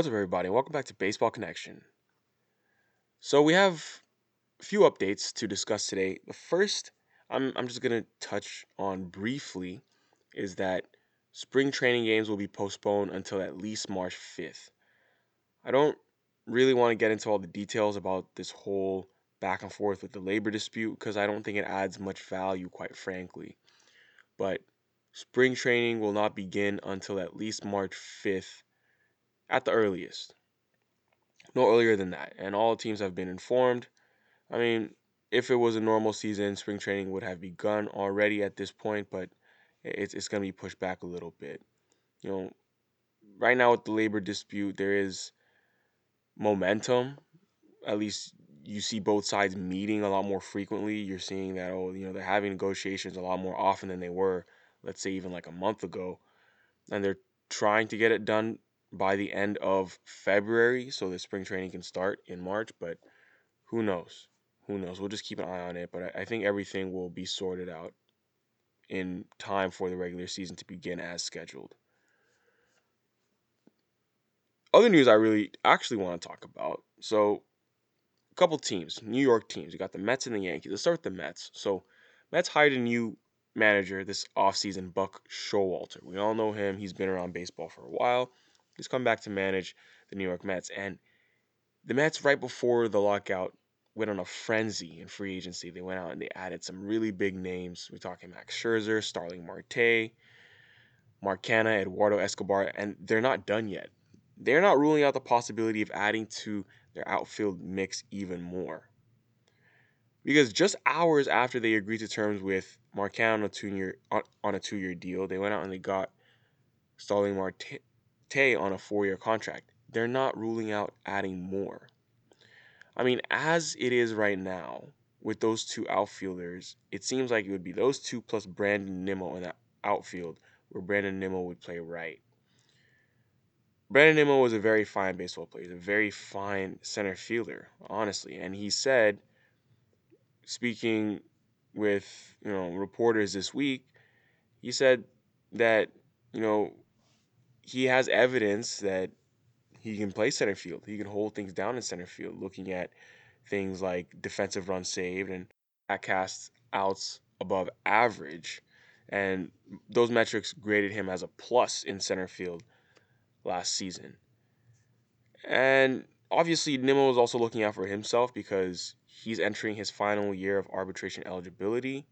What's up, everybody? Welcome back to Baseball Connection. So we have a few updates to discuss today. The first, I'm I'm just gonna touch on briefly, is that spring training games will be postponed until at least March 5th. I don't really want to get into all the details about this whole back and forth with the labor dispute because I don't think it adds much value, quite frankly. But spring training will not begin until at least March 5th at the earliest. No earlier than that. And all teams have been informed. I mean, if it was a normal season, spring training would have begun already at this point, but it's, it's going to be pushed back a little bit. You know, right now with the labor dispute, there is momentum. At least you see both sides meeting a lot more frequently. You're seeing that, oh, you know, they're having negotiations a lot more often than they were, let's say, even like a month ago. And they're trying to get it done by the end of February so the spring training can start in March, but who knows? Who knows? We'll just keep an eye on it, but I, think everything will be sorted out in time for the regular season to begin as scheduled. Other news I really actually want to talk about. So, a couple teams, New York teams. You got the Mets and the Yankees. Let's start with the Mets. So, Mets hired a new manager this offseason, Buck Showalter. We all know him. He's been around baseball for a while. He's come back to manage the New York Mets. And the Mets, right before the lockout, went on a frenzy in free agency. They went out and they added some really big names. We're talking Max Scherzer, Starling Marte, Mark Canha, Eduardo Escobar, and they're not done yet. They're not ruling out the possibility of adding to their outfield mix even more. Because just hours after they agreed to terms with Mark Canha on a two-year on a two-year deal, they went out and they got Starling Marte on a four-year contract. They're not ruling out adding more. I mean, as it is right now with those two outfielders, it seems like it would be those two plus Brandon Nimmo in that outfield where Brandon Nimmo would play right. Brandon Nimmo was a very fine baseball player. He's a very fine center fielder, honestly. And he said, speaking with you know reporters this week, he said that you know he has evidence that he can play center field. He can hold things down in center field, looking at things like defensive runs saved and Statcast outs above average. And those metrics graded him as a plus in center field last season. And obviously, Nimmo is also looking out for himself because he's entering his final year of arbitration eligibility.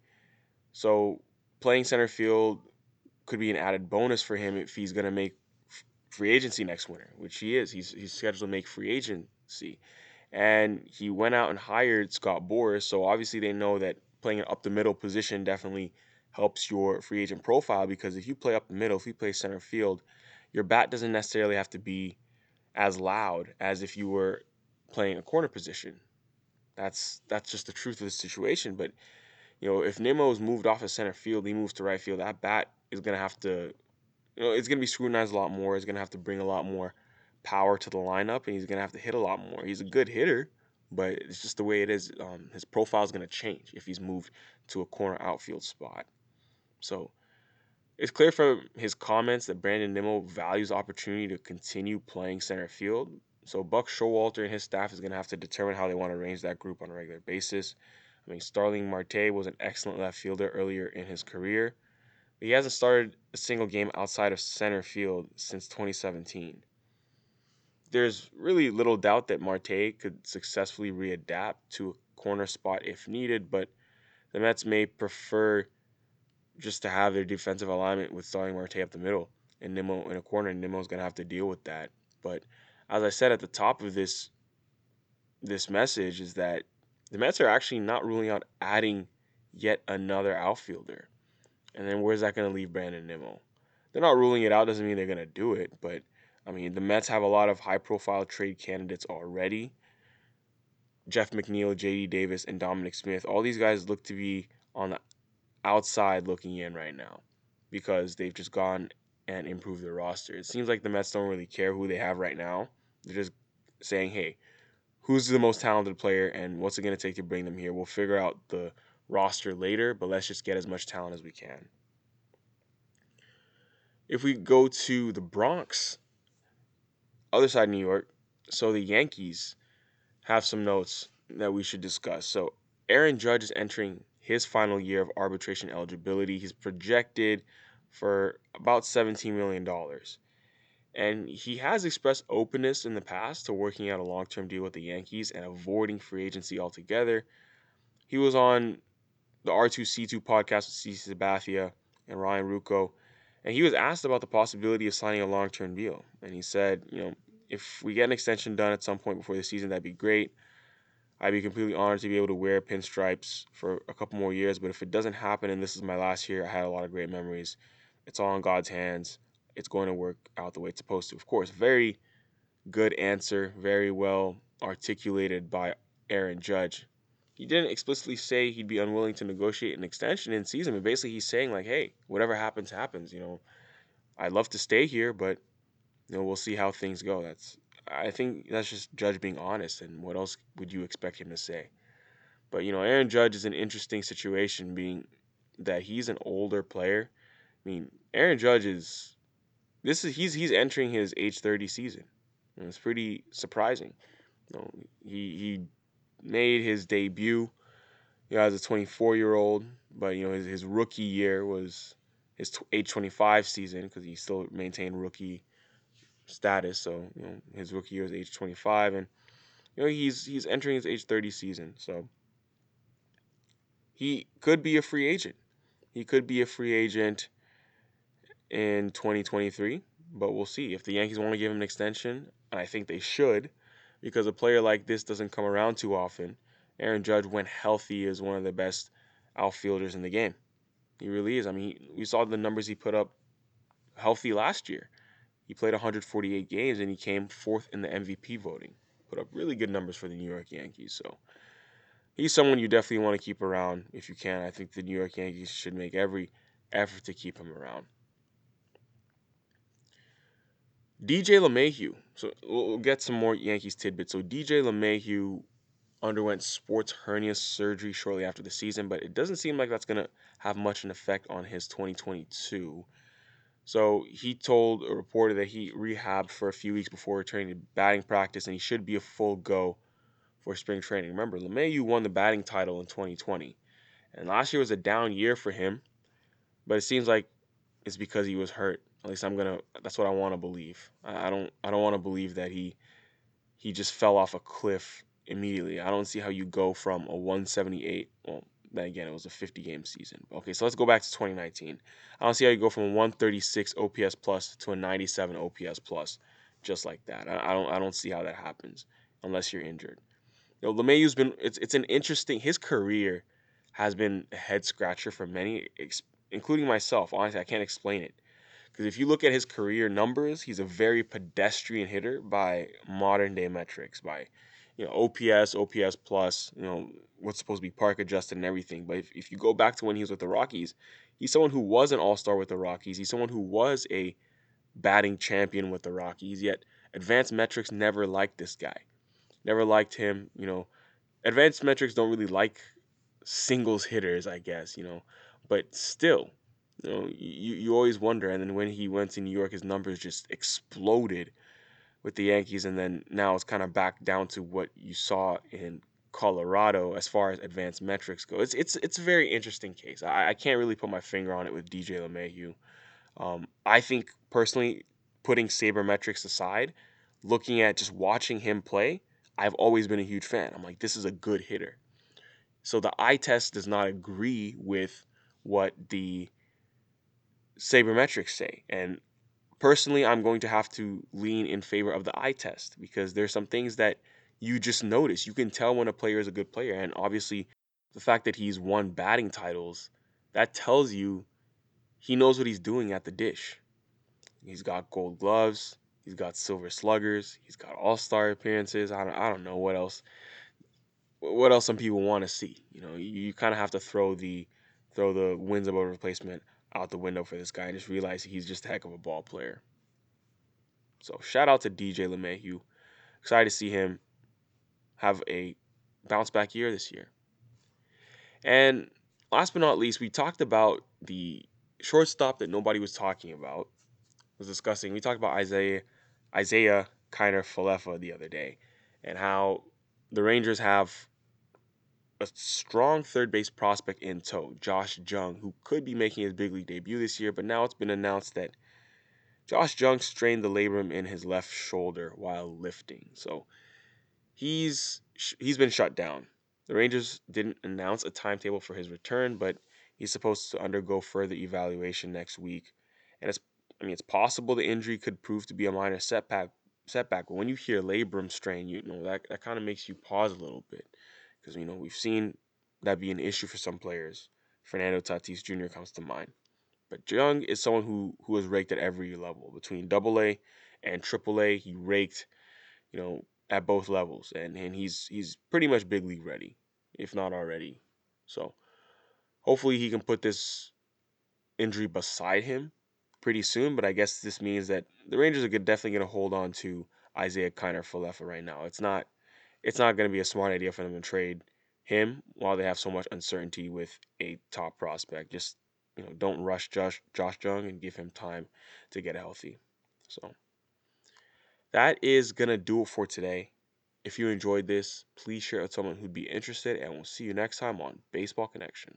So, playing center field could be an added bonus for him if he's going to make free agency next winter, which he is. He's, he's scheduled to make free agency. And he went out and hired Scott Boras. So, obviously, they know that playing an up the middle position definitely helps your free agent profile because if you play up the middle, if you play center field, your bat doesn't necessarily have to be as loud as if you were playing a corner position. That's that's just the truth of the situation. But you know, if Nimmo's moved off of center field, he moves to right field. That bat is gonna have to, you know, it's gonna be scrutinized a lot more. It's gonna have to bring a lot more power to the lineup, and he's gonna have to hit a lot more. He's a good hitter, but it's just the way it is. Um, his profile is gonna change if he's moved to a corner outfield spot. So it's clear from his comments that Brandon Nimmo values opportunity to continue playing center field. So Buck Showalter and his staff is going to have to determine how they want to arrange that group on a regular basis. I mean, Starling Marte was an excellent left fielder earlier in his career, but he hasn't started a single game outside of center field since 2017. There's really little doubt that Marte could successfully readapt to a corner spot if needed, but the Mets may prefer just to have their defensive alignment with Starling Marte up the middle and Nimmo in a corner. Nimmo's gonna have to deal with that. But as I said at the top of this this message is that the Mets are actually not ruling out adding yet another outfielder. And then where's that gonna leave Brandon Nimmo? They're not ruling it out, doesn't mean they're gonna do it, but I mean the Mets have a lot of high profile trade candidates already. Jeff McNeil, JD Davis, and Dominic Smith. All these guys look to be on the outside looking in right now because they've just gone and improved their roster. It seems like the Mets don't really care who they have right now. They're just saying, hey, who's the most talented player and what's it going to take to bring them here? We'll figure out the roster later, but let's just get as much talent as we can. If we go to the Bronx, other side of New York, so the Yankees have some notes that we should discuss. So Aaron Judge is entering his final year of arbitration eligibility. He's projected for about $17 million. And he has expressed openness in the past to working out a long term deal with the Yankees and avoiding free agency altogether. He was on the R2C2 podcast with CC Sabathia and Ryan Ruocco, and he was asked about the possibility of signing a long term deal. And he said, you know, if we get an extension done at some point before the season, that'd be great. I'd be completely honored to be able to wear pinstripes for a couple more years. But if it doesn't happen and this is my last year, I had a lot of great memories. It's all in God's hands. It's going to work out the way it's supposed to. Of course, very good answer, very well articulated by Aaron Judge. He didn't explicitly say he'd be unwilling to negotiate an extension in season, but basically he's saying like, hey, whatever happens, happens. You know, I'd love to stay here, but you know, we'll see how things go. That's I think that's just Judge being honest, and what else would you expect him to say? But you know, Aaron Judge is an interesting situation, being that he's an older player. I mean, Aaron Judge is this is he's he's entering his age 30 season. And it's pretty surprising. You know, he he made his debut you know, as a 24 year old, but you know his, his rookie year was his age 25 season because he still maintained rookie status. So you know his rookie year was age 25, and you know he's he's entering his age 30 season. So he could be a free agent. He could be a free agent in 2023, but we'll see. If the Yankees want to give him an extension, and I think they should, because a player like this doesn't come around too often. Aaron Judge, when healthy, is one of the best outfielders in the game. He really is. I mean, we saw the numbers he put up healthy last year. He played 148 games and he came fourth in the MVP voting. Put up really good numbers for the New York Yankees. So he's someone you definitely want to keep around if you can. I think the New York Yankees should make every effort to keep him around. DJ LeMahieu. So we'll get some more Yankees tidbits. So DJ LeMahieu underwent sports hernia surgery shortly after the season, but it doesn't seem like that's going to have much an effect on his 2022. So he told a reporter that he rehabbed for a few weeks before returning to batting practice, and he should be a full go for spring training. Remember, LeMahieu won the batting title in 2020, and last year was a down year for him, but it seems like it's because he was hurt. At least I'm gonna. That's what I want to believe. I don't. I don't want to believe that he he just fell off a cliff immediately. I don't see how you go from a 178. Well, then again, it was a 50 game season. Okay, so let's go back to 2019. I don't see how you go from a 136 OPS plus to a 97 OPS plus just like that. I, I don't I don't see how that happens unless you're injured. You know, LeMahieu's been it's it's an interesting his career has been a head scratcher for many, including myself. Honestly, I can't explain it. Because if you look at his career numbers, he's a very pedestrian hitter by modern day metrics, by you know OPS, OPS plus, you know what's supposed to be park adjusted and everything. But if, if you go back to when he was with the Rockies, he's someone who was an all star with the Rockies. He's someone who was a batting champion with the Rockies. Yet advanced metrics never liked this guy, never liked him. You know, advanced metrics don't really like singles hitters, I guess. You know, but still, you know, you, you always wonder. And then when he went to New York, his numbers just exploded with the Yankees, and then now it's kind of back down to what you saw in Colorado as far as advanced metrics go. It's it's it's a very interesting case. I, I can't really put my finger on it with DJ LeMahieu. Um, I think personally, putting sabermetrics aside, looking at just watching him play, I've always been a huge fan. I'm like, this is a good hitter. So the eye test does not agree with what the sabermetrics say, and personally, I'm going to have to lean in favor of the eye test because there's some things that you just notice. You can tell when a player is a good player. And obviously, the fact that he's won batting titles, that tells you he knows what he's doing at the dish. He's got gold gloves, he's got silver sluggers, he's got all star appearances. I don't, I don't know what else. What else some people want to see? You know, you, you kind of have to throw the throw the wins above replacement out the window for this guy and just realize he's just a heck of a ball player. So shout out to DJ LeMahieu. Excited to see him have a bounce back year this year. And last but not least, we talked about the shortstop that nobody was talking about. Was discussing. We talked about Isiah Isiah Kiner Falefa the other day, and how the Rangers have a strong third base prospect in tow, Josh Jung, who could be making his big league debut this year, but now it's been announced that Josh Jung strained the labrum in his left shoulder while lifting. So he's he's been shut down. The Rangers didn't announce a timetable for his return, but he's supposed to undergo further evaluation next week. And it's I mean it's possible the injury could prove to be a minor setback setback. But when you hear labrum strain, you know that, that kind of makes you pause a little bit. Because you know, we've seen that be an issue for some players. Fernando Tatis Jr. comes to mind. But Jung is someone who who has raked at every level between Double A and Triple A. He raked, you know, at both levels, and and he's he's pretty much big league ready, if not already. So hopefully he can put this injury beside him pretty soon. But I guess this means that the Rangers are definitely going to hold on to Isiah Kiner Falefa right now. It's not it's not going to be a smart idea for them to trade him while they have so much uncertainty with a top prospect. Just you know, don't rush Josh Josh Jung and give him time to get healthy. So that is gonna do it for today. If you enjoyed this, please share it with someone who'd be interested, and we'll see you next time on Baseball Connection.